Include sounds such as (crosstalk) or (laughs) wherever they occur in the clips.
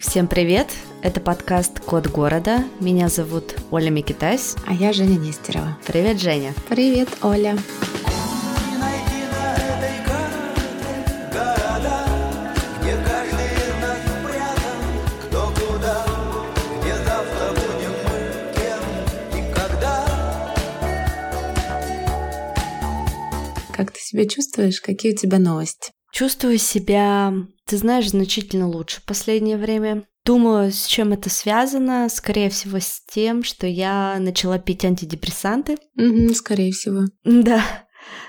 Всем привет! Это подкаст «Код города». Меня зовут Оля Микитась. А я Женя Нестерова. Привет, Женя. Привет, Оля. Как ты себя чувствуешь? Какие у тебя новости? Чувствую себя, ты знаешь, значительно лучше в последнее время. Думаю, с чем это связано. Скорее всего, с тем, что я начала пить антидепрессанты. Угу, скорее всего. Да.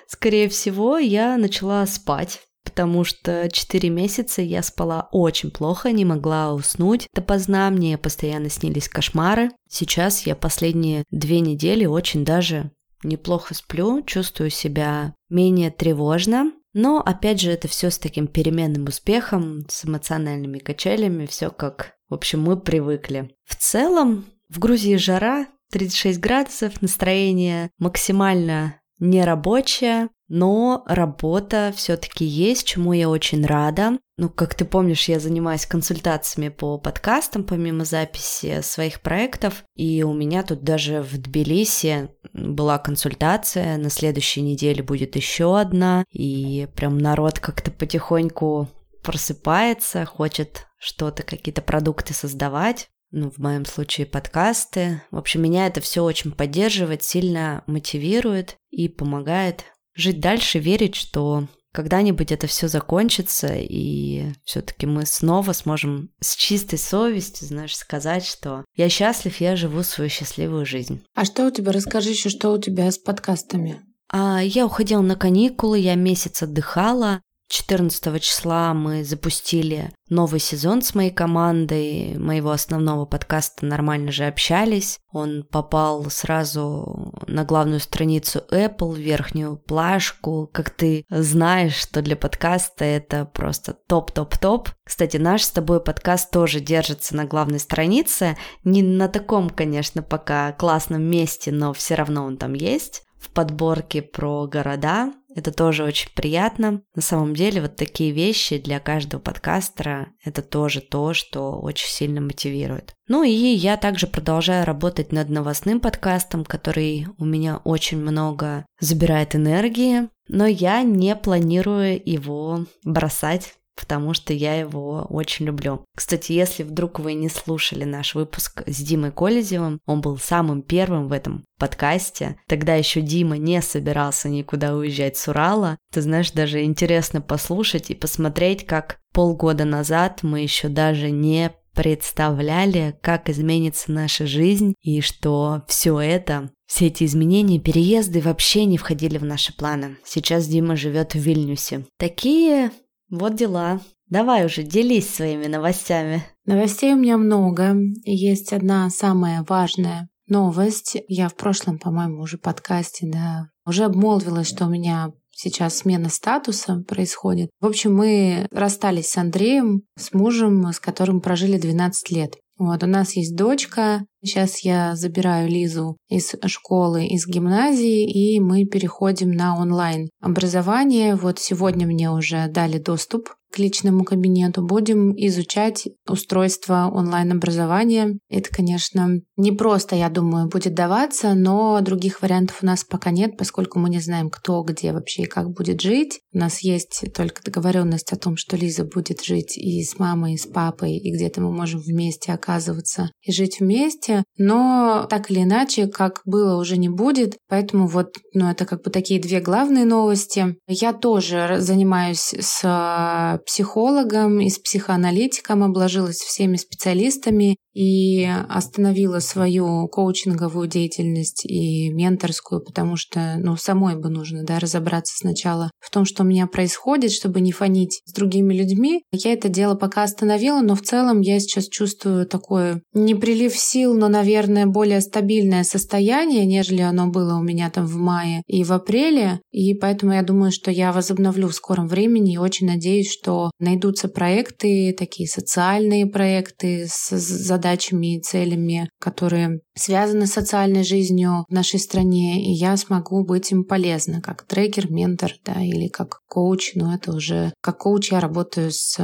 Скорее всего, я начала спать потому что 4 месяца я спала очень плохо, не могла уснуть допоздна, мне постоянно снились кошмары. Сейчас я последние две недели очень даже неплохо сплю, чувствую себя менее тревожно, но, опять же, это все с таким переменным успехом, с эмоциональными качелями, все как, в общем, мы привыкли. В целом, в Грузии жара, 36 градусов, настроение максимально нерабочее, но работа все-таки есть, чему я очень рада. Ну, как ты помнишь, я занимаюсь консультациями по подкастам, помимо записи своих проектов, и у меня тут даже в Тбилиси была консультация, на следующей неделе будет еще одна, и прям народ как-то потихоньку просыпается, хочет что-то, какие-то продукты создавать ну, в моем случае подкасты. В общем, меня это все очень поддерживает, сильно мотивирует и помогает жить дальше, верить, что когда-нибудь это все закончится, и все-таки мы снова сможем с чистой совестью, знаешь, сказать, что я счастлив, я живу свою счастливую жизнь. А что у тебя? Расскажи еще, что у тебя с подкастами? А, я уходила на каникулы, я месяц отдыхала, 14 числа мы запустили новый сезон с моей командой моего основного подкаста «Нормально же общались». Он попал сразу на главную страницу Apple, верхнюю плашку. Как ты знаешь, что для подкаста это просто топ-топ-топ. Кстати, наш с тобой подкаст тоже держится на главной странице. Не на таком, конечно, пока классном месте, но все равно он там есть в подборке про города. Это тоже очень приятно. На самом деле вот такие вещи для каждого подкастера – это тоже то, что очень сильно мотивирует. Ну и я также продолжаю работать над новостным подкастом, который у меня очень много забирает энергии, но я не планирую его бросать потому что я его очень люблю. Кстати, если вдруг вы не слушали наш выпуск с Димой Колезевым, он был самым первым в этом подкасте. Тогда еще Дима не собирался никуда уезжать с Урала. Ты знаешь, даже интересно послушать и посмотреть, как полгода назад мы еще даже не представляли, как изменится наша жизнь и что все это все эти изменения, переезды вообще не входили в наши планы. Сейчас Дима живет в Вильнюсе. Такие вот дела. Давай уже, делись своими новостями. Новостей у меня много. Есть одна самая важная новость. Я в прошлом, по-моему, уже подкасте, да, уже обмолвилась, что у меня сейчас смена статуса происходит. В общем, мы расстались с Андреем, с мужем, с которым прожили 12 лет. Вот, у нас есть дочка. Сейчас я забираю Лизу из школы, из гимназии, и мы переходим на онлайн образование. Вот сегодня мне уже дали доступ к личному кабинету, будем изучать устройство онлайн-образования. Это, конечно, не просто, я думаю, будет даваться, но других вариантов у нас пока нет, поскольку мы не знаем, кто где вообще и как будет жить. У нас есть только договоренность о том, что Лиза будет жить и с мамой, и с папой, и где-то мы можем вместе оказываться и жить вместе. Но так или иначе, как было, уже не будет. Поэтому вот, ну, это как бы такие две главные новости. Я тоже занимаюсь с психологом и с психоаналитиком, обложилась всеми специалистами и остановила свою коучинговую деятельность и менторскую, потому что, ну, самой бы нужно, да, разобраться сначала в том, что у меня происходит, чтобы не фонить с другими людьми. Я это дело пока остановила, но в целом я сейчас чувствую такое не прилив сил, но, наверное, более стабильное состояние, нежели оно было у меня там в мае и в апреле. И поэтому я думаю, что я возобновлю в скором времени и очень надеюсь, что найдутся проекты, такие социальные проекты с задачами и целями, которые связаны с социальной жизнью в нашей стране, и я смогу быть им полезна, как трекер, ментор, да, или как коуч, но это уже как коуч я работаю с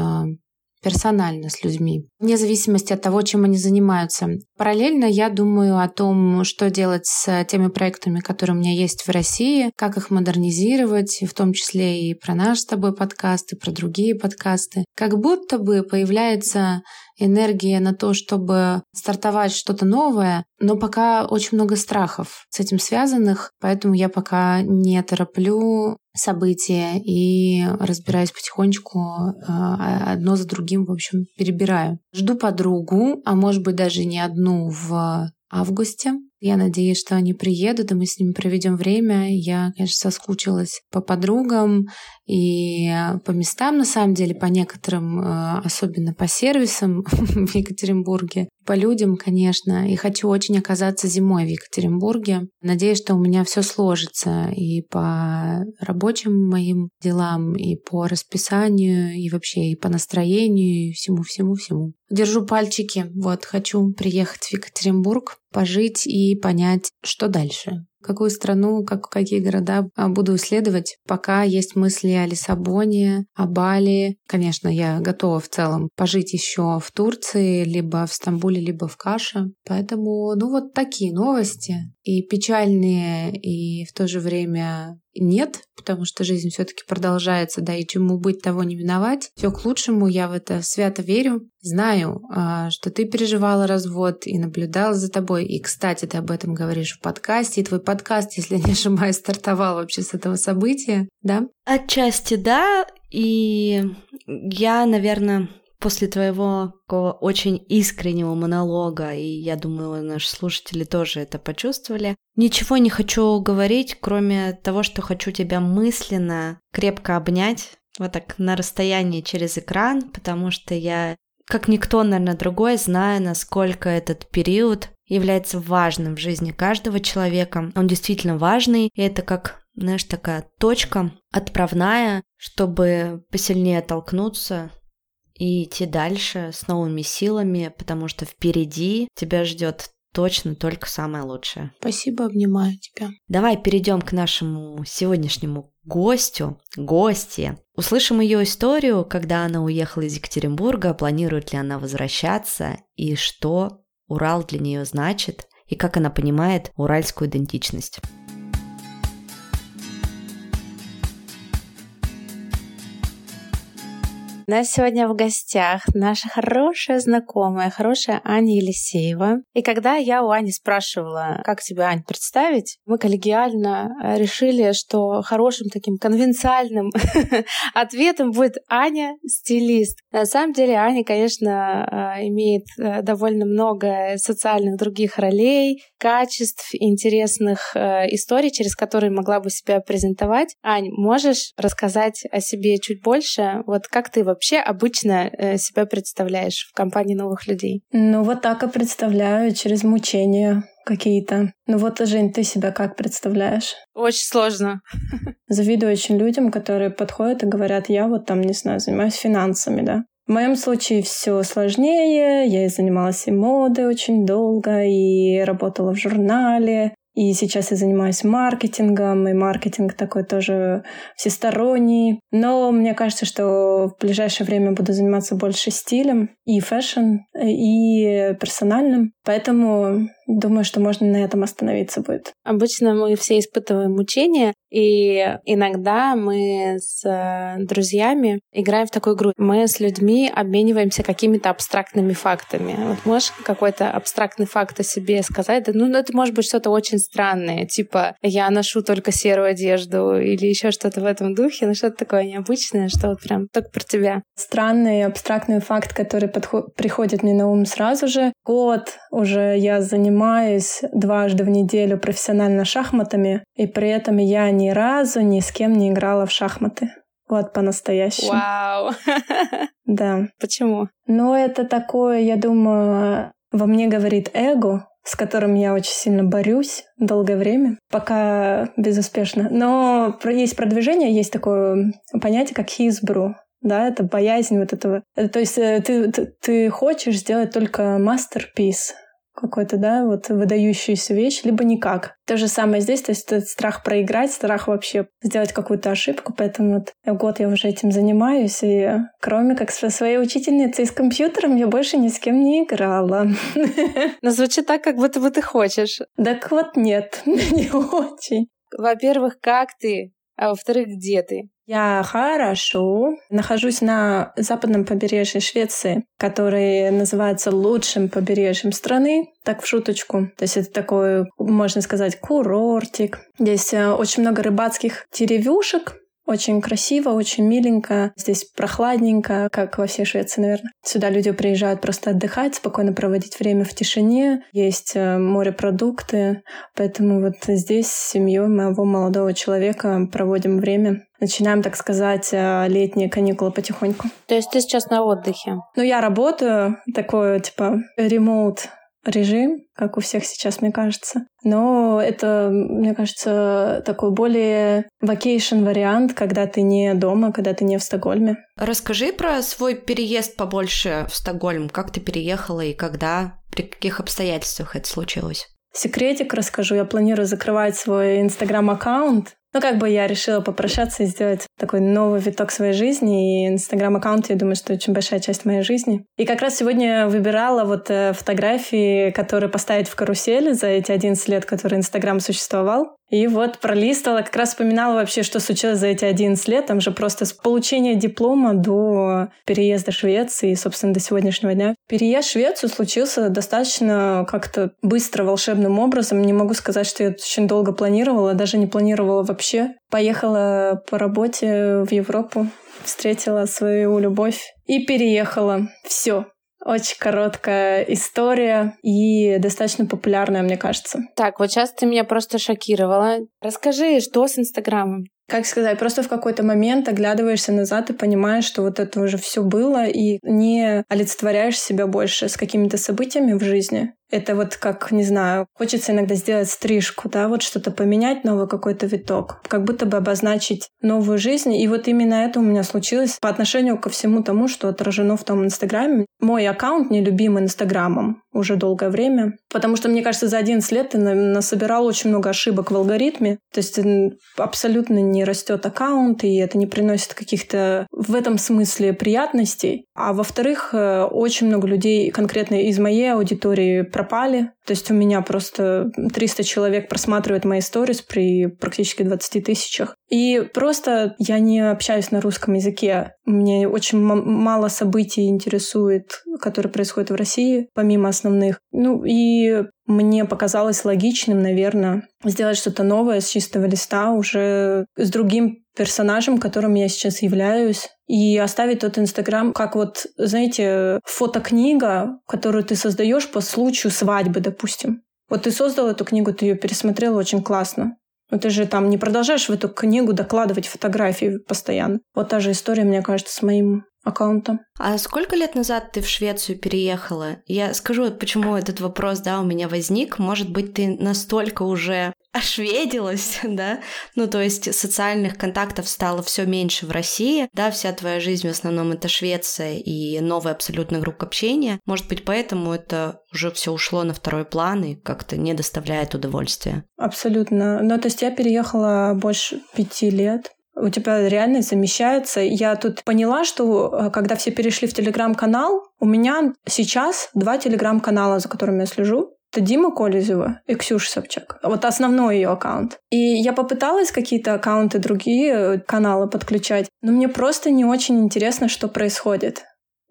персонально с людьми, вне зависимости от того, чем они занимаются. Параллельно я думаю о том, что делать с теми проектами, которые у меня есть в России, как их модернизировать, в том числе и про наш с тобой подкаст, и про другие подкасты. Как будто бы появляется энергия на то, чтобы стартовать что-то новое, но пока очень много страхов с этим связанных, поэтому я пока не тороплю события и разбираюсь потихонечку а, одно за другим, в общем, перебираю. Жду подругу, а может быть даже не одну в августе. Я надеюсь, что они приедут, и мы с ними проведем время. Я, конечно, соскучилась по подругам и по местам, на самом деле, по некоторым, э, особенно по сервисам (laughs) в Екатеринбурге, по людям, конечно. И хочу очень оказаться зимой в Екатеринбурге. Надеюсь, что у меня все сложится и по рабочим моим делам, и по расписанию, и вообще и по настроению, и всему-всему-всему. Держу пальчики. Вот, хочу приехать в Екатеринбург, пожить и понять, что дальше какую страну, как, какие города а, буду исследовать. Пока есть мысли о Лиссабоне, о Бали. Конечно, я готова в целом пожить еще в Турции, либо в Стамбуле, либо в Каше. Поэтому, ну вот такие новости. И печальные, и в то же время нет, потому что жизнь все-таки продолжается, да, и чему быть, того не миновать. Все к лучшему, я в это свято верю. Знаю, а, что ты переживала развод и наблюдала за тобой. И, кстати, ты об этом говоришь в подкасте. И твой подкаст, если не ошибаюсь, стартовал вообще с этого события, да? Отчасти да. И я, наверное, после твоего такого очень искреннего монолога, и я думаю, наши слушатели тоже это почувствовали, ничего не хочу говорить, кроме того, что хочу тебя мысленно крепко обнять, вот так на расстоянии через экран, потому что я, как никто, наверное, другой, знаю, насколько этот период является важным в жизни каждого человека. Он действительно важный, и это как знаешь, такая точка отправная, чтобы посильнее толкнуться и идти дальше с новыми силами, потому что впереди тебя ждет точно только самое лучшее. Спасибо, обнимаю тебя. Давай перейдем к нашему сегодняшнему гостю, гости. Услышим ее историю, когда она уехала из Екатеринбурга, планирует ли она возвращаться и что Урал для нее значит, и как она понимает уральскую идентичность. У нас сегодня в гостях наша хорошая знакомая, хорошая Аня Елисеева. И когда я у Ани спрашивала, как тебя, Ань, представить, мы коллегиально э, решили, что хорошим таким конвенциальным (laughs) ответом будет Аня стилист. На самом деле Аня, конечно, э, имеет э, довольно много социальных других ролей, качеств, интересных историй, через которые могла бы себя презентовать. Ань, можешь рассказать о себе чуть больше? Вот как ты вообще вообще обычно э, себя представляешь в компании новых людей? Ну, вот так и представляю, через мучения какие-то. Ну вот, Жень, ты себя как представляешь? Очень сложно. (laughs) Завидую очень людям, которые подходят и говорят, я вот там, не знаю, занимаюсь финансами, да. В моем случае все сложнее. Я и занималась и модой очень долго, и работала в журнале, и сейчас я занимаюсь маркетингом, и маркетинг такой тоже всесторонний. Но мне кажется, что в ближайшее время буду заниматься больше стилем и fashion, и персональным. Поэтому думаю, что можно на этом остановиться будет. Обычно мы все испытываем мучения, и иногда мы с э, друзьями играем в такую игру. Мы с людьми обмениваемся какими-то абстрактными фактами. Вот можешь какой-то абстрактный факт о себе сказать? Ну, это может быть что-то очень странное, типа я ношу только серую одежду или еще что-то в этом духе, ну что-то такое необычное, что вот прям только про тебя. Странный абстрактный факт, который подход- приходит мне на ум сразу же. Год уже я занимаюсь дважды в неделю профессионально шахматами, и при этом я ни разу ни с кем не играла в шахматы. Вот по-настоящему. Вау! (laughs) Да. Почему? Ну, это такое, я думаю, во мне говорит эго, с которым я очень сильно борюсь долгое время, пока безуспешно. Но есть продвижение, есть такое понятие, как хизбру. Да, это боязнь вот этого. То есть э, ты, ты, ты хочешь сделать только masterpiece, какой-то, да, вот выдающуюся вещь, либо никак. То же самое здесь, то есть этот страх проиграть, страх вообще сделать какую-то ошибку, поэтому вот год я уже этим занимаюсь, и кроме как со своей учительницей с компьютером я больше ни с кем не играла. (laughs) Но звучит так, как будто бы ты хочешь. Так вот нет, (laughs) не очень. Во-первых, как ты? А во-вторых, где ты? Я хорошо. Нахожусь на западном побережье Швеции, который называется лучшим побережьем страны, так в шуточку. То есть это такой, можно сказать, курортик. Здесь э, очень много рыбацких деревушек, очень красиво, очень миленько. Здесь прохладненько, как во всей Швеции, наверное. Сюда люди приезжают просто отдыхать, спокойно проводить время в тишине. Есть э, морепродукты. Поэтому вот здесь с семьей моего молодого человека проводим время. Начинаем, так сказать, э, летние каникулы потихоньку. То есть ты сейчас на отдыхе? Ну, я работаю, такой, типа, ремоут режим, как у всех сейчас, мне кажется. Но это, мне кажется, такой более vacation вариант, когда ты не дома, когда ты не в Стокгольме. Расскажи про свой переезд побольше в Стокгольм. Как ты переехала и когда, при каких обстоятельствах это случилось? Секретик расскажу. Я планирую закрывать свой инстаграм-аккаунт ну, как бы я решила попрощаться и сделать такой новый виток своей жизни. И инстаграм-аккаунт, я думаю, что очень большая часть моей жизни. И как раз сегодня выбирала вот э, фотографии, которые поставить в карусель за эти 11 лет, которые Инстаграм существовал. И вот пролистывала, как раз вспоминала вообще, что случилось за эти 11 лет. Там же просто с получения диплома до переезда в Швеции и, собственно, до сегодняшнего дня. Переезд в Швецию случился достаточно как-то быстро, волшебным образом. Не могу сказать, что я очень долго планировала, даже не планировала вообще. Поехала по работе в Европу, встретила свою любовь и переехала. Все, очень короткая история и достаточно популярная, мне кажется. Так, вот сейчас ты меня просто шокировала. Расскажи, что с Инстаграмом? как сказать, просто в какой-то момент оглядываешься назад и понимаешь, что вот это уже все было, и не олицетворяешь себя больше с какими-то событиями в жизни. Это вот как, не знаю, хочется иногда сделать стрижку, да, вот что-то поменять, новый какой-то виток, как будто бы обозначить новую жизнь. И вот именно это у меня случилось по отношению ко всему тому, что отражено в том Инстаграме. Мой аккаунт нелюбим Инстаграмом уже долгое время, потому что, мне кажется, за 11 лет ты насобирал очень много ошибок в алгоритме, то есть абсолютно не растет аккаунт, и это не приносит каких-то в этом смысле приятностей. А во-вторых, э, очень много людей конкретно из моей аудитории пропали. То есть у меня просто 300 человек просматривает мои сторис при практически 20 тысячах. И просто я не общаюсь на русском языке. Мне очень мало событий интересует, которые происходят в России, помимо основных. Ну и мне показалось логичным, наверное, сделать что-то новое с чистого листа уже с другим персонажем, которым я сейчас являюсь, и оставить тот Инстаграм как вот, знаете, фотокнига, которую ты создаешь по случаю свадьбы, допустим. Вот ты создал эту книгу, ты ее пересмотрел очень классно. Но ты же там не продолжаешь в эту книгу докладывать фотографии постоянно. Вот та же история, мне кажется, с моим аккаунтом. А сколько лет назад ты в Швецию переехала? Я скажу, почему этот вопрос, да, у меня возник. Может быть, ты настолько уже ошведилась, (laughs) да? Ну, то есть социальных контактов стало все меньше в России, да, вся твоя жизнь в основном это Швеция и новый абсолютно круг общения. Может быть, поэтому это уже все ушло на второй план и как-то не доставляет удовольствия. Абсолютно. Ну, то есть я переехала больше пяти лет у тебя реальность замещается. Я тут поняла, что э, когда все перешли в телеграм-канал, у меня сейчас два телеграм-канала, за которыми я слежу. Это Дима Колезева и Ксюша Собчак. Вот основной ее аккаунт. И я попыталась какие-то аккаунты, другие э, каналы подключать, но мне просто не очень интересно, что происходит.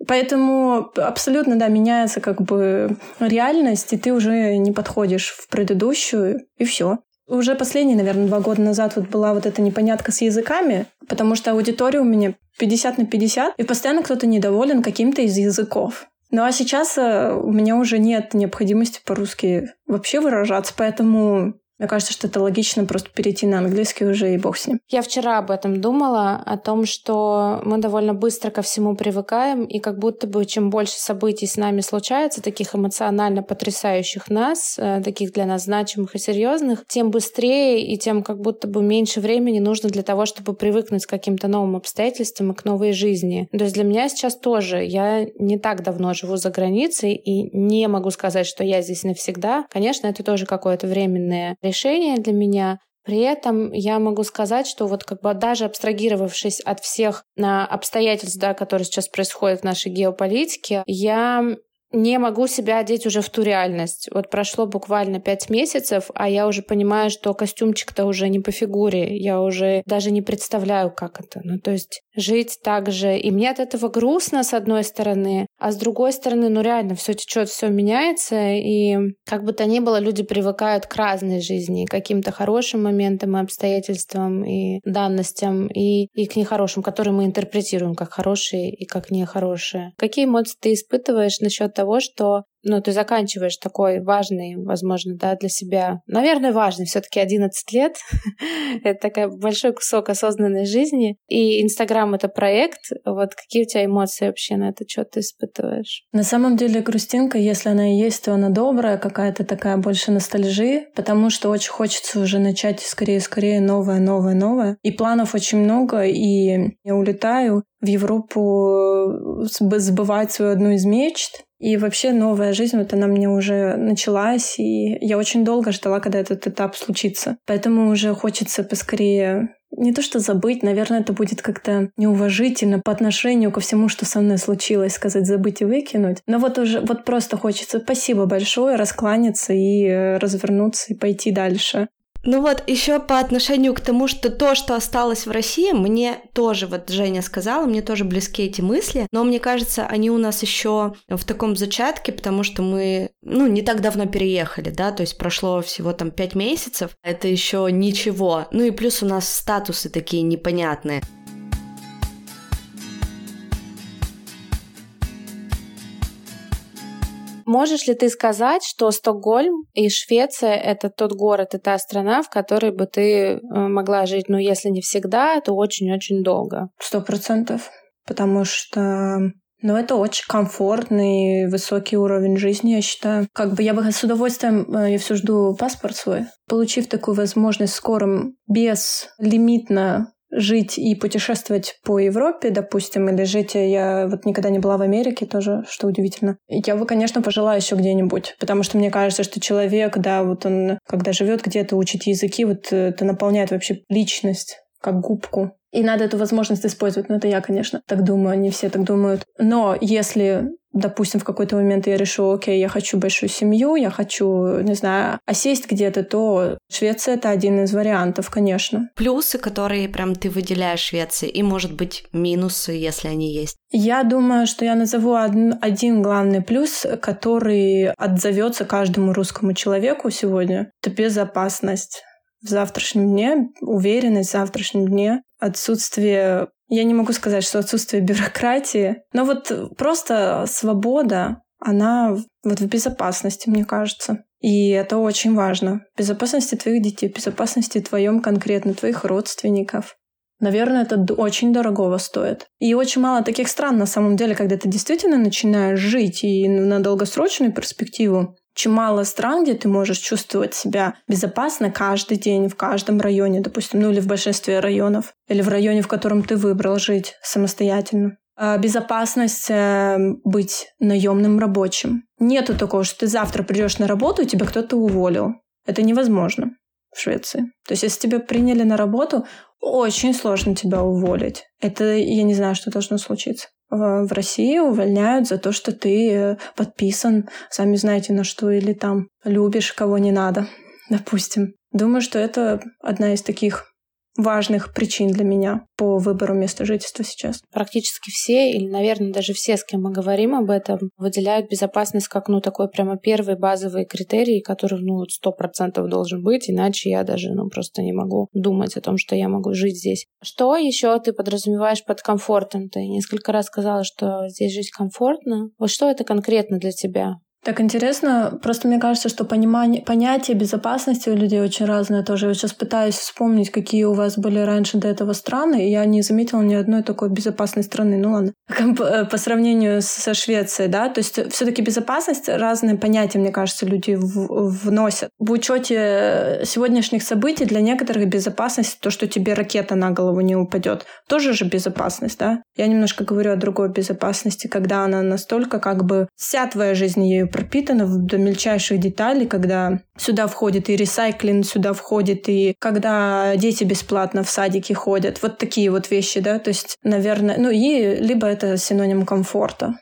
Поэтому абсолютно, да, меняется как бы реальность, и ты уже не подходишь в предыдущую, и все. Уже последние, наверное, два года назад вот была вот эта непонятка с языками, потому что аудитория у меня 50 на 50, и постоянно кто-то недоволен каким-то из языков. Ну а сейчас э, у меня уже нет необходимости по-русски вообще выражаться, поэтому Мне кажется, что это логично просто перейти на английский уже и бог с ним. Я вчера об этом думала, о том, что мы довольно быстро ко всему привыкаем, и как будто бы чем больше событий с нами случается, таких эмоционально потрясающих нас, э, таких для нас значимых и серьезных, тем быстрее и тем как будто бы меньше времени нужно для того, чтобы привыкнуть к каким-то новым обстоятельствам и к новой жизни. То есть для меня сейчас тоже, я не так давно живу за границей и не могу сказать, что я здесь навсегда. Конечно, это тоже какое-то временное решение для меня. При этом я могу сказать, что вот как бы даже абстрагировавшись от всех обстоятельств, да, которые сейчас происходят в нашей геополитике, я не могу себя одеть уже в ту реальность. Вот прошло буквально пять месяцев, а я уже понимаю, что костюмчик-то уже не по фигуре. Я уже даже не представляю, как это. Ну, то есть жить так же. И мне от этого грустно, с одной стороны, а с другой стороны, ну реально, все течет, все меняется, и как бы то ни было, люди привыкают к разной жизни, к каким-то хорошим моментам и обстоятельствам, и данностям, и, и к нехорошим, которые мы интерпретируем как хорошие и как нехорошие. Какие эмоции ты испытываешь насчет того, что ну, ты заканчиваешь такой важный, возможно, да, для себя, наверное, важный, все таки 11 лет. (laughs) это такой большой кусок осознанной жизни. И Инстаграм — это проект. Вот какие у тебя эмоции вообще на это? Что ты испытываешь? На самом деле грустинка, если она и есть, то она добрая, какая-то такая больше ностальжи, потому что очень хочется уже начать скорее-скорее новое, новое, новое. И планов очень много, и я улетаю в Европу сбывать свою одну из мечт. И вообще новая жизнь, вот она мне уже началась, и я очень долго ждала, когда этот этап случится. Поэтому уже хочется поскорее не то что забыть, наверное, это будет как-то неуважительно по отношению ко всему, что со мной случилось, сказать забыть и выкинуть. Но вот уже вот просто хочется спасибо большое, раскланяться и э, развернуться и пойти дальше. Ну вот, еще по отношению к тому, что то, что осталось в России, мне тоже, вот Женя сказала, мне тоже близки эти мысли, но мне кажется, они у нас еще в таком зачатке, потому что мы, ну, не так давно переехали, да, то есть прошло всего там пять месяцев, это еще ничего. Ну и плюс у нас статусы такие непонятные. Можешь ли ты сказать, что Стокгольм и Швеция — это тот город и та страна, в которой бы ты э, могла жить, ну, если не всегда, то очень-очень долго? Сто процентов. Потому что ну, это очень комфортный, высокий уровень жизни, я считаю. Как бы я бы с удовольствием, э, я все жду паспорт свой. Получив такую возможность скорым, безлимитно жить и путешествовать по Европе, допустим, или жить, я вот никогда не была в Америке тоже, что удивительно. Я бы, конечно, пожила еще где-нибудь, потому что мне кажется, что человек, да, вот он, когда живет где-то, учит языки, вот это наполняет вообще личность как губку. И надо эту возможность использовать. Ну, это я, конечно, так думаю, не все так думают. Но если допустим, в какой-то момент я решу, окей, я хочу большую семью, я хочу, не знаю, осесть где-то, то Швеция — это один из вариантов, конечно. Плюсы, которые прям ты выделяешь Швеции, и, может быть, минусы, если они есть. Я думаю, что я назову один, один главный плюс, который отзовется каждому русскому человеку сегодня. Это безопасность в завтрашнем дне, уверенность в завтрашнем дне, отсутствие я не могу сказать, что отсутствие бюрократии, но вот просто свобода, она вот в безопасности, мне кажется. И это очень важно. Безопасности твоих детей, безопасности твоем конкретно, твоих родственников. Наверное, это очень дорогого стоит. И очень мало таких стран на самом деле, когда ты действительно начинаешь жить и на долгосрочную перспективу, очень мало стран, где ты можешь чувствовать себя безопасно каждый день в каждом районе, допустим, ну или в большинстве районов, или в районе, в котором ты выбрал жить самостоятельно. А безопасность э, быть наемным рабочим. Нету такого, что ты завтра придешь на работу, и тебя кто-то уволил. Это невозможно в Швеции. То есть, если тебя приняли на работу, очень сложно тебя уволить. Это я не знаю, что должно случиться в России увольняют за то, что ты э, подписан, сами знаете на что, или там любишь кого не надо, допустим. Думаю, что это одна из таких важных причин для меня по выбору места жительства сейчас. Практически все, или, наверное, даже все, с кем мы говорим об этом, выделяют безопасность как, ну, такой прямо первый базовый критерий, который, ну, сто процентов должен быть, иначе я даже, ну, просто не могу думать о том, что я могу жить здесь. Что еще ты подразумеваешь под комфортом? Ты несколько раз сказала, что здесь жить комфортно. Вот что это конкретно для тебя? Так интересно, просто мне кажется, что понимание, понятие безопасности у людей очень разное тоже. Я сейчас пытаюсь вспомнить, какие у вас были раньше до этого страны, и я не заметила ни одной такой безопасной страны. Ну ладно. (laughs) Э, по сравнению со Швецией, да, то есть все таки безопасность, разные понятия, мне кажется, люди вносят. В учете сегодняшних событий для некоторых безопасность то, что тебе ракета на голову не упадет, тоже же безопасность, да. Я немножко говорю о другой безопасности, когда она настолько как бы вся твоя жизнь ею пропитана до мельчайших деталей, когда сюда входит и ресайклинг, сюда входит и когда дети бесплатно в садике ходят. Вот такие вот вещи, да, то есть, наверное, ну и либо это синоним комфорта.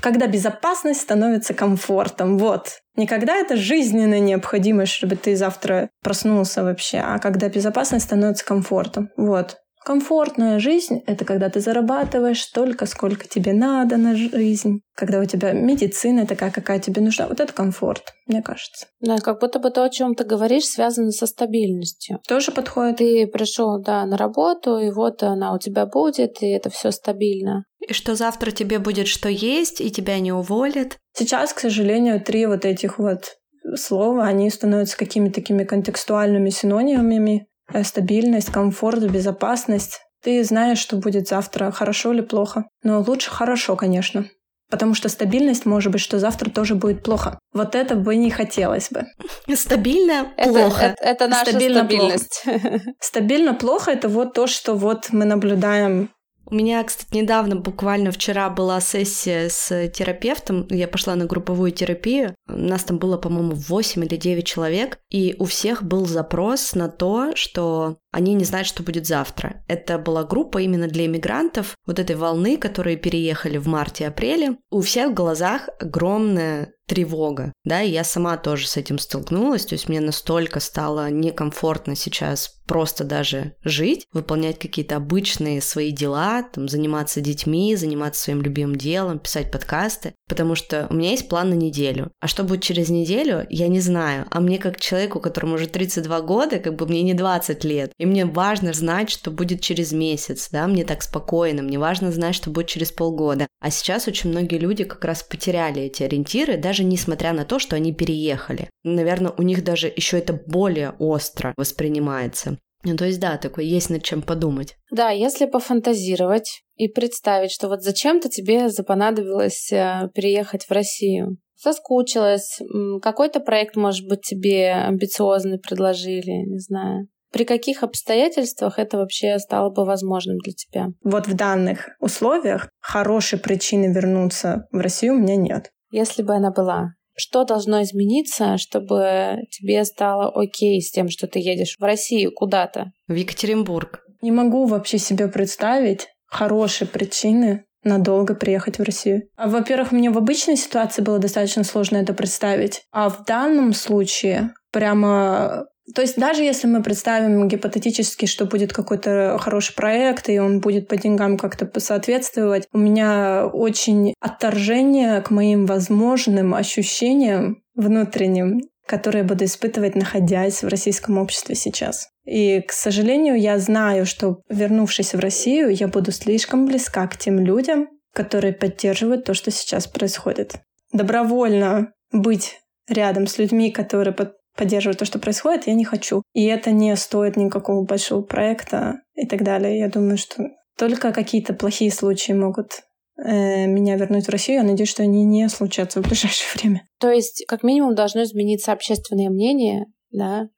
Когда безопасность становится комфортом, вот. Никогда это жизненная необходимость, чтобы ты завтра проснулся вообще, а когда безопасность становится комфортом, вот. Комфортная жизнь — это когда ты зарабатываешь столько, сколько тебе надо на жизнь. Когда у тебя медицина такая, какая тебе нужна. Вот это комфорт, мне кажется. Да, как будто бы то, о чем ты говоришь, связано со стабильностью. Тоже подходит. Ты пришел, да, на работу, и вот она у тебя будет, и это все стабильно. И что завтра тебе будет что есть, и тебя не уволят. Сейчас, к сожалению, три вот этих вот слова, они становятся какими-то такими контекстуальными синонимами стабильность, комфорт, безопасность. Ты знаешь, что будет завтра, хорошо или плохо. Но лучше хорошо, конечно. Потому что стабильность может быть, что завтра тоже будет плохо. Вот это бы не хотелось бы. Стабильно плохо. Это, это, это наша Стабильно стабильность. Плохо. (laughs) Стабильно плохо это вот то, что вот мы наблюдаем у меня, кстати, недавно, буквально вчера была сессия с терапевтом. Я пошла на групповую терапию. У нас там было, по-моему, 8 или 9 человек. И у всех был запрос на то, что они не знают, что будет завтра. Это была группа именно для иммигрантов, вот этой волны, которые переехали в марте-апреле. У всех в глазах огромная тревога, да, и я сама тоже с этим столкнулась, то есть мне настолько стало некомфортно сейчас просто даже жить, выполнять какие-то обычные свои дела, там, заниматься детьми, заниматься своим любимым делом, писать подкасты, потому что у меня есть план на неделю. А что будет через неделю, я не знаю. А мне как человеку, которому уже 32 года, как бы мне не 20 лет, и мне важно знать, что будет через месяц, да, мне так спокойно, мне важно знать, что будет через полгода. А сейчас очень многие люди как раз потеряли эти ориентиры, даже несмотря на то, что они переехали. Наверное, у них даже еще это более остро воспринимается. Ну, то есть, да, такой есть над чем подумать. Да, если пофантазировать и представить, что вот зачем-то тебе запонадобилось э, переехать в Россию. Соскучилась, какой-то проект, может быть, тебе амбициозный предложили, не знаю. При каких обстоятельствах это вообще стало бы возможным для тебя? Вот в данных условиях хорошей причины вернуться в Россию у меня нет. Если бы она была, что должно измениться, чтобы тебе стало окей с тем, что ты едешь в Россию куда-то? В Екатеринбург. Не могу вообще себе представить хорошие причины надолго приехать в Россию. А, во-первых, мне в обычной ситуации было достаточно сложно это представить. А в данном случае прямо то есть даже если мы представим гипотетически, что будет какой-то хороший проект, и он будет по деньгам как-то соответствовать, у меня очень отторжение к моим возможным ощущениям внутренним, которые буду испытывать, находясь в российском обществе сейчас. И, к сожалению, я знаю, что, вернувшись в Россию, я буду слишком близка к тем людям, которые поддерживают то, что сейчас происходит. Добровольно быть рядом с людьми, которые поддерживать то, что происходит, я не хочу. И это не стоит никакого большого проекта и так далее. Я думаю, что только какие-то плохие случаи могут э, меня вернуть в Россию. Я надеюсь, что они не случатся в ближайшее (laughs) время. То есть, как минимум, должно измениться общественное мнение, да,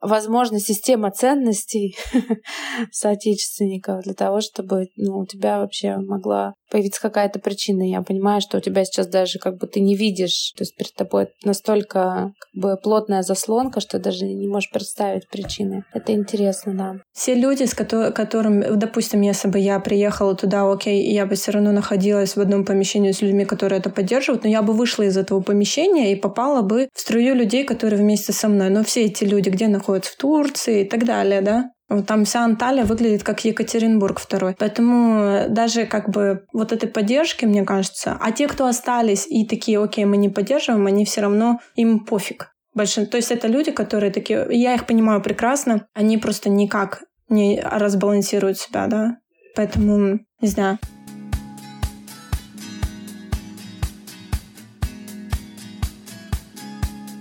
возможно, система ценностей (laughs) соотечественников для того, чтобы ну, у тебя вообще могла появиться какая-то причина. Я понимаю, что у тебя сейчас даже как бы ты не видишь, то есть перед тобой настолько как бы плотная заслонка, что даже не можешь представить причины. Это интересно, да. Все люди, с которыми, допустим, если бы я приехала туда, окей, я бы все равно находилась в одном помещении с людьми, которые это поддерживают, но я бы вышла из этого помещения и попала бы в струю людей, которые вместе со мной. Но все эти люди где находятся? В Турции и так далее, да? Там вся Анталия выглядит как Екатеринбург второй. Поэтому даже как бы вот этой поддержки, мне кажется, а те, кто остались и такие, окей, мы не поддерживаем, они все равно, им пофиг. Большинство, то есть это люди, которые такие, я их понимаю прекрасно, они просто никак не разбалансируют себя, да. Поэтому, не знаю,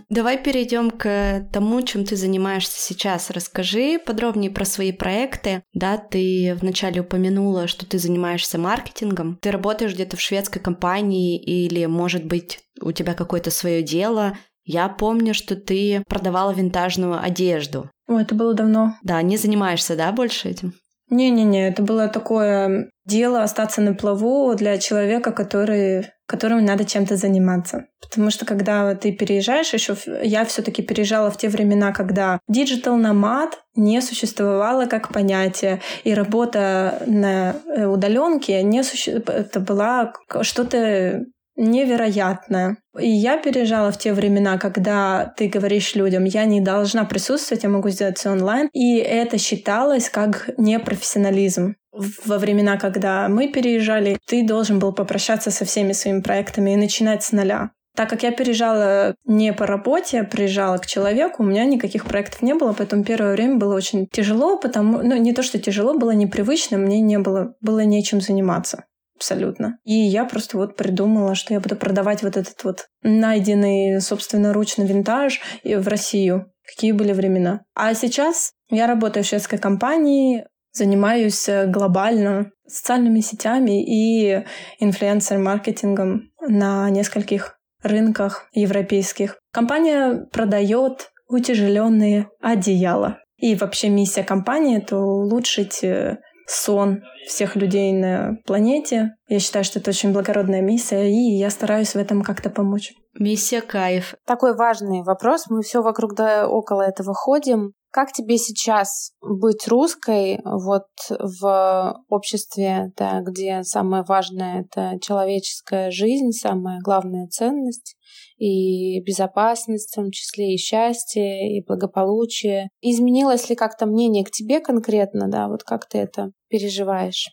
Давай перейдем к тому, чем ты занимаешься сейчас. Расскажи подробнее про свои проекты. Да, ты вначале упомянула, что ты занимаешься маркетингом. Ты работаешь где-то в шведской компании или, может быть, у тебя какое-то свое дело. Я помню, что ты продавала винтажную одежду. О, это было давно. Да, не занимаешься, да, больше этим? Не-не-не, это было такое дело остаться на плаву для человека, который, которому надо чем-то заниматься. Потому что когда ты переезжаешь, еще я все-таки переезжала в те времена, когда digital nomad не существовало как понятие, и работа на э, удаленке не суще... это была что-то невероятное. И я переезжала в те времена, когда ты говоришь людям, я не должна присутствовать, я могу сделать все онлайн. И это считалось как непрофессионализм. Во времена, когда мы переезжали, ты должен был попрощаться со всеми своими проектами и начинать с нуля. Так как я переезжала не по работе, а приезжала к человеку, у меня никаких проектов не было, поэтому первое время было очень тяжело, потому, ну, не то, что тяжело, было непривычно, мне не было, было нечем заниматься абсолютно. И я просто вот придумала, что я буду продавать вот этот вот найденный собственноручно винтаж в Россию. Какие были времена. А сейчас я работаю в шведской компании, занимаюсь э, глобально социальными сетями и инфлюенсер-маркетингом на нескольких рынках европейских. Компания продает утяжеленные одеяла. И вообще миссия компании — это улучшить э, сон всех людей на планете. Я считаю, что это очень благородная миссия, и я стараюсь в этом как-то помочь. Миссия кайф. Такой важный вопрос. Мы все вокруг да около этого ходим. Как тебе сейчас быть русской вот в обществе, да, где самое важное — это человеческая жизнь, самая главная ценность? и безопасность, в том числе и счастье, и благополучие. Изменилось ли как-то мнение к тебе конкретно, да, вот как ты это переживаешь?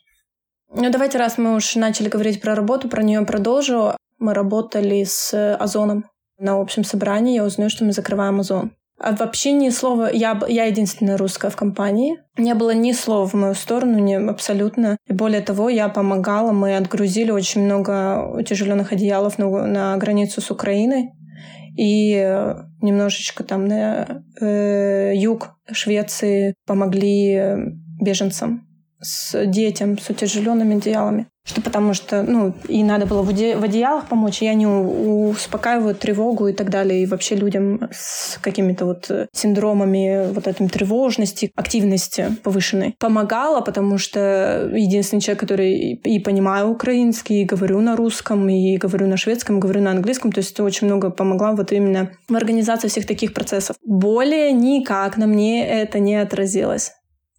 Ну, давайте, раз мы уж начали говорить про работу, про нее продолжу. Мы работали с Озоном на общем собрании. Я узнаю, что мы закрываем Озон. А вообще ни слова, я, я единственная русская в компании. Не было ни слова в мою сторону, не, абсолютно. И более того, я помогала, мы отгрузили очень много утяжеленных одеялов на, на границу с Украиной. И немножечко там на э, юг Швеции помогли беженцам с детям с утяжеленными одеялами. Что потому что, ну, и надо было в, оде- в одеялах помочь, и они успокаивают тревогу и так далее. И вообще людям с какими-то вот синдромами вот этой тревожности, активности повышенной помогала, потому что единственный человек, который и понимаю украинский, и говорю на русском, и говорю на шведском, и говорю на английском, то есть очень много помогла вот именно в организации всех таких процессов. Более никак на мне это не отразилось.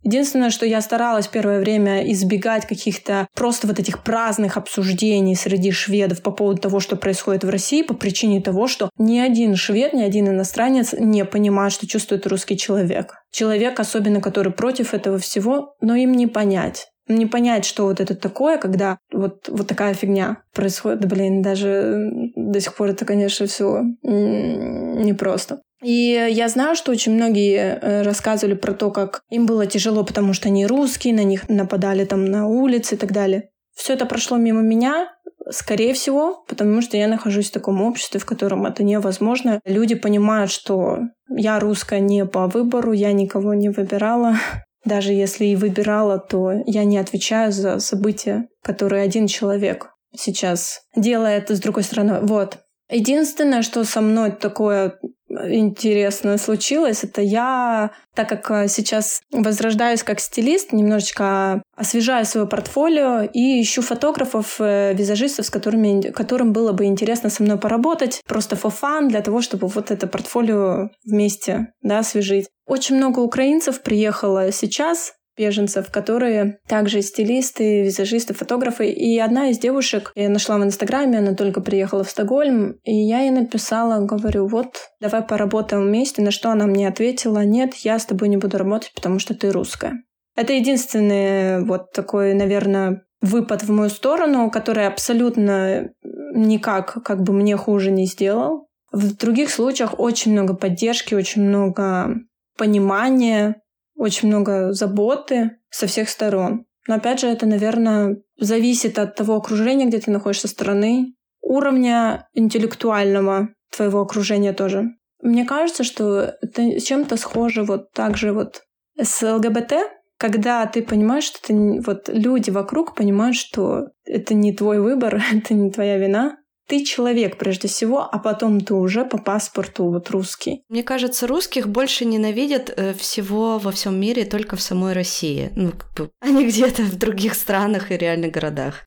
Единственное, что я старалась первое время избегать каких-то просто вот этих праздных обсуждений среди шведов по поводу того, что происходит в России, по причине того, что ни один швед, ни один иностранец не понимает, что чувствует русский человек. Человек, особенно который против этого всего, но им не понять не понять, что вот это такое, когда вот, вот такая фигня происходит. Блин, даже до сих пор это, конечно, все непросто. И я знаю, что очень многие э, рассказывали про то, как им было тяжело, потому что они русские, на них нападали там на улице и так далее. Все это прошло мимо меня, скорее всего, потому что я нахожусь в таком обществе, в котором это невозможно. Люди понимают, что я русская не по выбору, я никого не выбирала. (laughs) Даже если и выбирала, то я не отвечаю за события, которые один человек сейчас делает с другой стороны. Вот. Единственное, что со мной такое интересное случилось, это я, так как э, сейчас возрождаюсь как стилист, немножечко освежаю свое портфолио и ищу фотографов, э, визажистов, с которыми, которым было бы интересно со мной поработать, просто for fun, для того, чтобы вот это портфолио вместе да, освежить. Очень много украинцев приехало сейчас, беженцев, которые также стилисты, визажисты, фотографы. И одна из девушек я нашла в Инстаграме, она только приехала в Стокгольм, и я ей написала, говорю, вот, давай поработаем вместе, на что она мне ответила, нет, я с тобой не буду работать, потому что ты русская. Это единственный вот такой, наверное, выпад в мою сторону, который абсолютно никак как бы мне хуже не сделал. В других случаях очень много поддержки, очень много понимания, очень много заботы со всех сторон. Но опять же, это, наверное, зависит от того окружения, где ты находишься страны, уровня интеллектуального твоего окружения тоже. Мне кажется, что это чем-то схоже вот так же вот с ЛГБТ, когда ты понимаешь, что ты, вот люди вокруг понимают, что это не твой выбор, (laughs) это не твоя вина, ты человек прежде всего, а потом ты уже по паспорту вот русский. Мне кажется, русских больше ненавидят э, всего во всем мире только в самой России. Ну, а не где-то в других странах и реальных городах.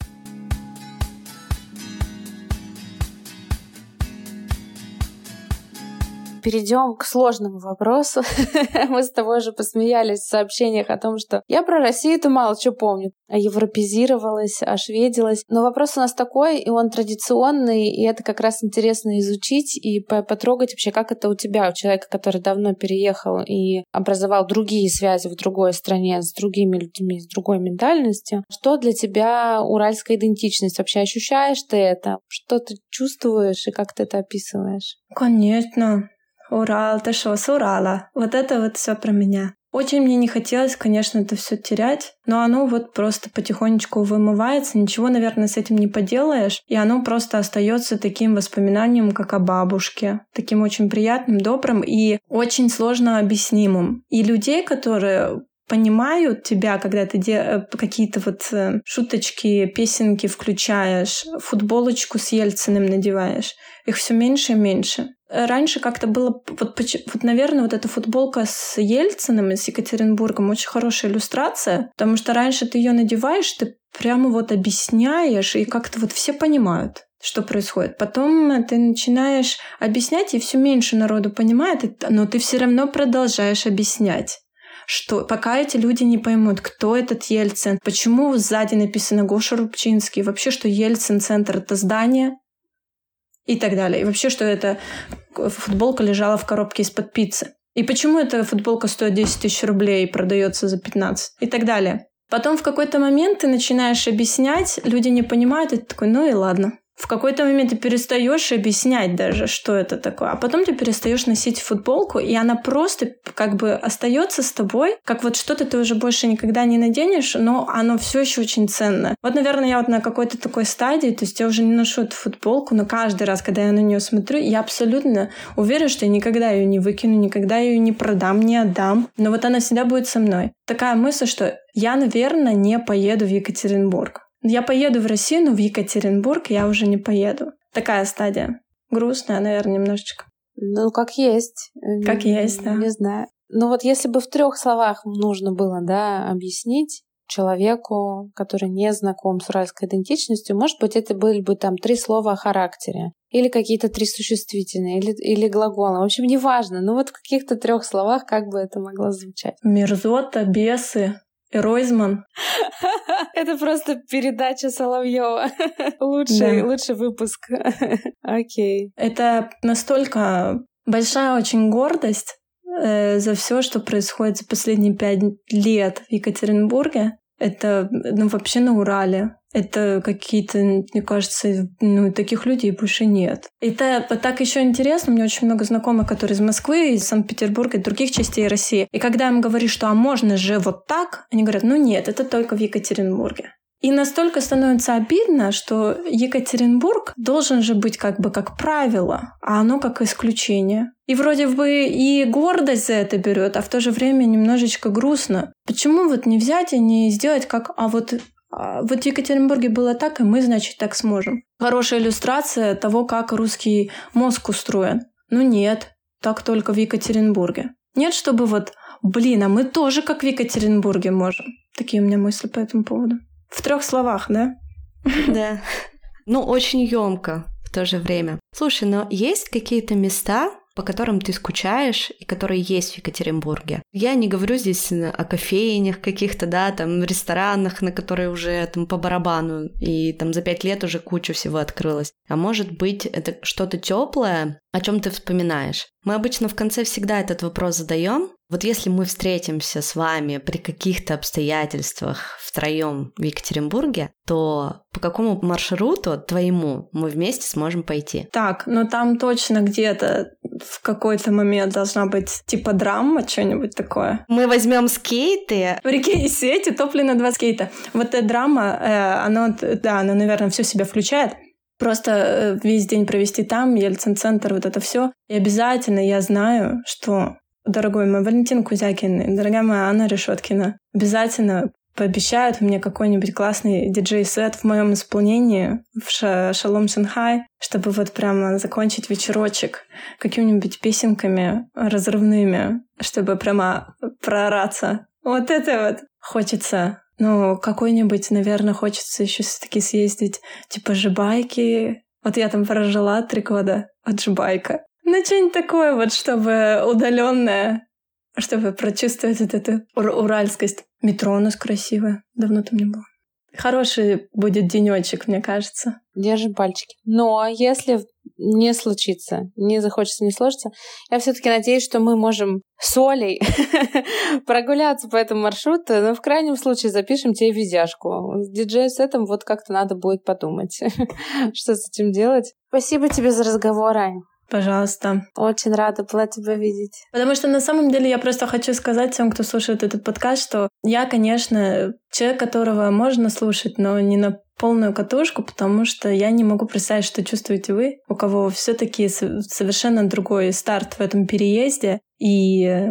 Перейдем к сложному вопросу. (laughs) Мы с тобой же посмеялись в сообщениях о том, что я про Россию-то мало что помню. А европезировалась, ошведилась. Но вопрос у нас такой, и он традиционный, и это как раз интересно изучить и потрогать вообще, как это у тебя, у человека, который давно переехал и образовал другие связи в другой стране с другими людьми, с другой ментальностью. Что для тебя уральская идентичность? Вообще ощущаешь ты это? Что ты чувствуешь и как ты это описываешь? Конечно. Урал, ты что, с Урала? Вот это вот все про меня. Очень мне не хотелось, конечно, это все терять, но оно вот просто потихонечку вымывается, ничего, наверное, с этим не поделаешь, и оно просто остается таким воспоминанием, как о бабушке, таким очень приятным, добрым и очень сложно объяснимым. И людей, которые понимают тебя, когда ты де- э, какие-то вот э, шуточки, песенки включаешь, футболочку с Ельциным надеваешь. Их все меньше и меньше. Раньше как-то было, вот, вот, наверное, вот эта футболка с Ельциным и с Екатеринбургом очень хорошая иллюстрация, потому что раньше ты ее надеваешь, ты прямо вот объясняешь, и как-то вот все понимают что происходит. Потом ты начинаешь объяснять, и все меньше народу понимает, но ты все равно продолжаешь объяснять что пока эти люди не поймут, кто этот Ельцин, почему сзади написано Гоша Рубчинский, вообще, что Ельцин-центр — это здание, и так далее. И вообще, что эта футболка лежала в коробке из-под пиццы. И почему эта футболка стоит 10 тысяч рублей и продается за 15? И так далее. Потом в какой-то момент ты начинаешь объяснять, люди не понимают, и ты такой, ну и ладно. В какой-то момент ты перестаешь объяснять даже, что это такое, а потом ты перестаешь носить футболку, и она просто как бы остается с тобой, как вот что-то ты уже больше никогда не наденешь, но оно все еще очень ценно. Вот, наверное, я вот на какой-то такой стадии, то есть я уже не ношу эту футболку, но каждый раз, когда я на нее смотрю, я абсолютно уверена, что я никогда ее не выкину, никогда ее не продам, не отдам, но вот она всегда будет со мной. Такая мысль, что я, наверное, не поеду в Екатеринбург. Я поеду в Россию, но в Екатеринбург я уже не поеду. Такая стадия. Грустная, наверное, немножечко. Ну, как есть. Как есть, да. Не знаю. Ну вот если бы в трех словах нужно было, да, объяснить человеку, который не знаком с уральской идентичностью, может быть, это были бы там три слова о характере. Или какие-то три существительные, или, или глаголы. В общем, неважно. Ну вот в каких-то трех словах как бы это могло звучать. Мерзота, бесы, Ройзман. (laughs) Это просто передача Соловьева. (laughs) Лучший, да. лучший выпуск. (laughs) Окей. Это настолько большая очень гордость э, за все, что происходит за последние пять лет в Екатеринбурге. Это ну, вообще на Урале. Это какие-то, мне кажется, ну, таких людей больше нет. И это так еще интересно. У меня очень много знакомых, которые из Москвы, из Санкт-Петербурга, и других частей России. И когда им говоришь, что а можно же вот так, они говорят, ну нет, это только в Екатеринбурге. И настолько становится обидно, что Екатеринбург должен же быть как бы как правило, а оно как исключение. И вроде бы и гордость за это берет, а в то же время немножечко грустно. Почему вот не взять и не сделать как, а вот а, вот в Екатеринбурге было так, и мы, значит, так сможем. Хорошая иллюстрация того, как русский мозг устроен. Ну нет, так только в Екатеринбурге. Нет, чтобы вот, блин, а мы тоже как в Екатеринбурге можем. Такие у меня мысли по этому поводу. В трех словах, да? Да. Ну, очень емко в то же время. Слушай, но есть какие-то места, по которым ты скучаешь и которые есть в Екатеринбурге. Я не говорю здесь о кофейнях каких-то, да, там, ресторанах, на которые уже там по барабану, и там за пять лет уже куча всего открылось. А может быть, это что-то теплое, о чем ты вспоминаешь. Мы обычно в конце всегда этот вопрос задаем. Вот если мы встретимся с вами при каких-то обстоятельствах втроем в Екатеринбурге, то по какому маршруту твоему мы вместе сможем пойти? Так, но там точно где-то в какой-то момент должна быть типа драма, что-нибудь такое. Мы возьмем скейты. В реке Исети топлено два скейта. Вот эта драма, э, оно, да, оно, наверное, все себя включает. Просто э, весь день провести там, Ельцин-центр, вот это все. И обязательно я знаю, что дорогой мой Валентин Кузякин, дорогая моя Анна Решеткина, обязательно пообещают мне какой-нибудь классный диджей-сет в моем исполнении в Шалом Шанхай, чтобы вот прямо закончить вечерочек какими-нибудь песенками разрывными, чтобы прямо проораться. Вот это вот хочется. Ну, какой-нибудь, наверное, хочется еще все-таки съездить, типа Жибайки. Вот я там прожила три года от Жибайка. Ну, что-нибудь такое вот, чтобы удаленное, чтобы прочувствовать вот эту ур- уральскость. Метро у нас красивое. Давно там не было. Хороший будет денечек, мне кажется. Держим пальчики. Но если не случится, не захочется, не сложится, я все-таки надеюсь, что мы можем с Олей (laughs) прогуляться по этому маршруту, но в крайнем случае запишем тебе видяшку. С диджей-сетом вот как-то надо будет подумать, (laughs) что с этим делать. Спасибо тебе за разговор, Ань. Пожалуйста. Очень рада была тебя видеть. Потому что на самом деле я просто хочу сказать всем, кто слушает этот подкаст, что я, конечно, человек, которого можно слушать, но не на полную катушку, потому что я не могу представить, что чувствуете вы, у кого все-таки совершенно другой старт в этом переезде, и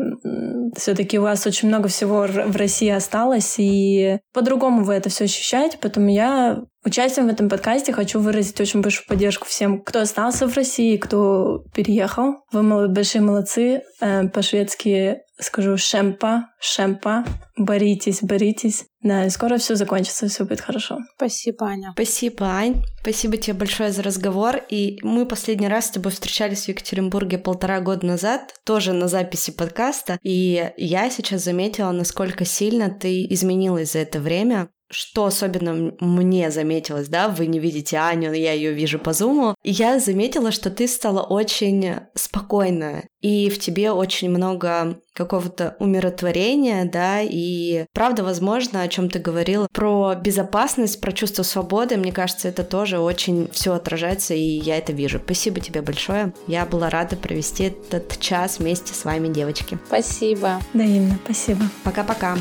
все-таки у вас очень много всего в России осталось, и по-другому вы это все ощущаете, поэтому я участием в этом подкасте хочу выразить очень большую поддержку всем, кто остался в России, кто переехал. Вы большие молодцы. Э, по-шведски скажу шемпа, шемпа. Боритесь, боритесь. Да, и скоро все закончится, все будет хорошо. Спасибо, Аня. Спасибо, Ань. Спасибо тебе большое за разговор. И мы последний раз с тобой встречались в Екатеринбурге полтора года назад, тоже на записи подкаста. И я сейчас заметила, насколько сильно ты изменилась за это время что особенно мне заметилось, да, вы не видите Аню, но я ее вижу по зуму, я заметила, что ты стала очень спокойная, и в тебе очень много какого-то умиротворения, да, и правда, возможно, о чем ты говорила, про безопасность, про чувство свободы, мне кажется, это тоже очень все отражается, и я это вижу. Спасибо тебе большое. Я была рада провести этот час вместе с вами, девочки. Спасибо. Да, Инна, спасибо. Пока-пока.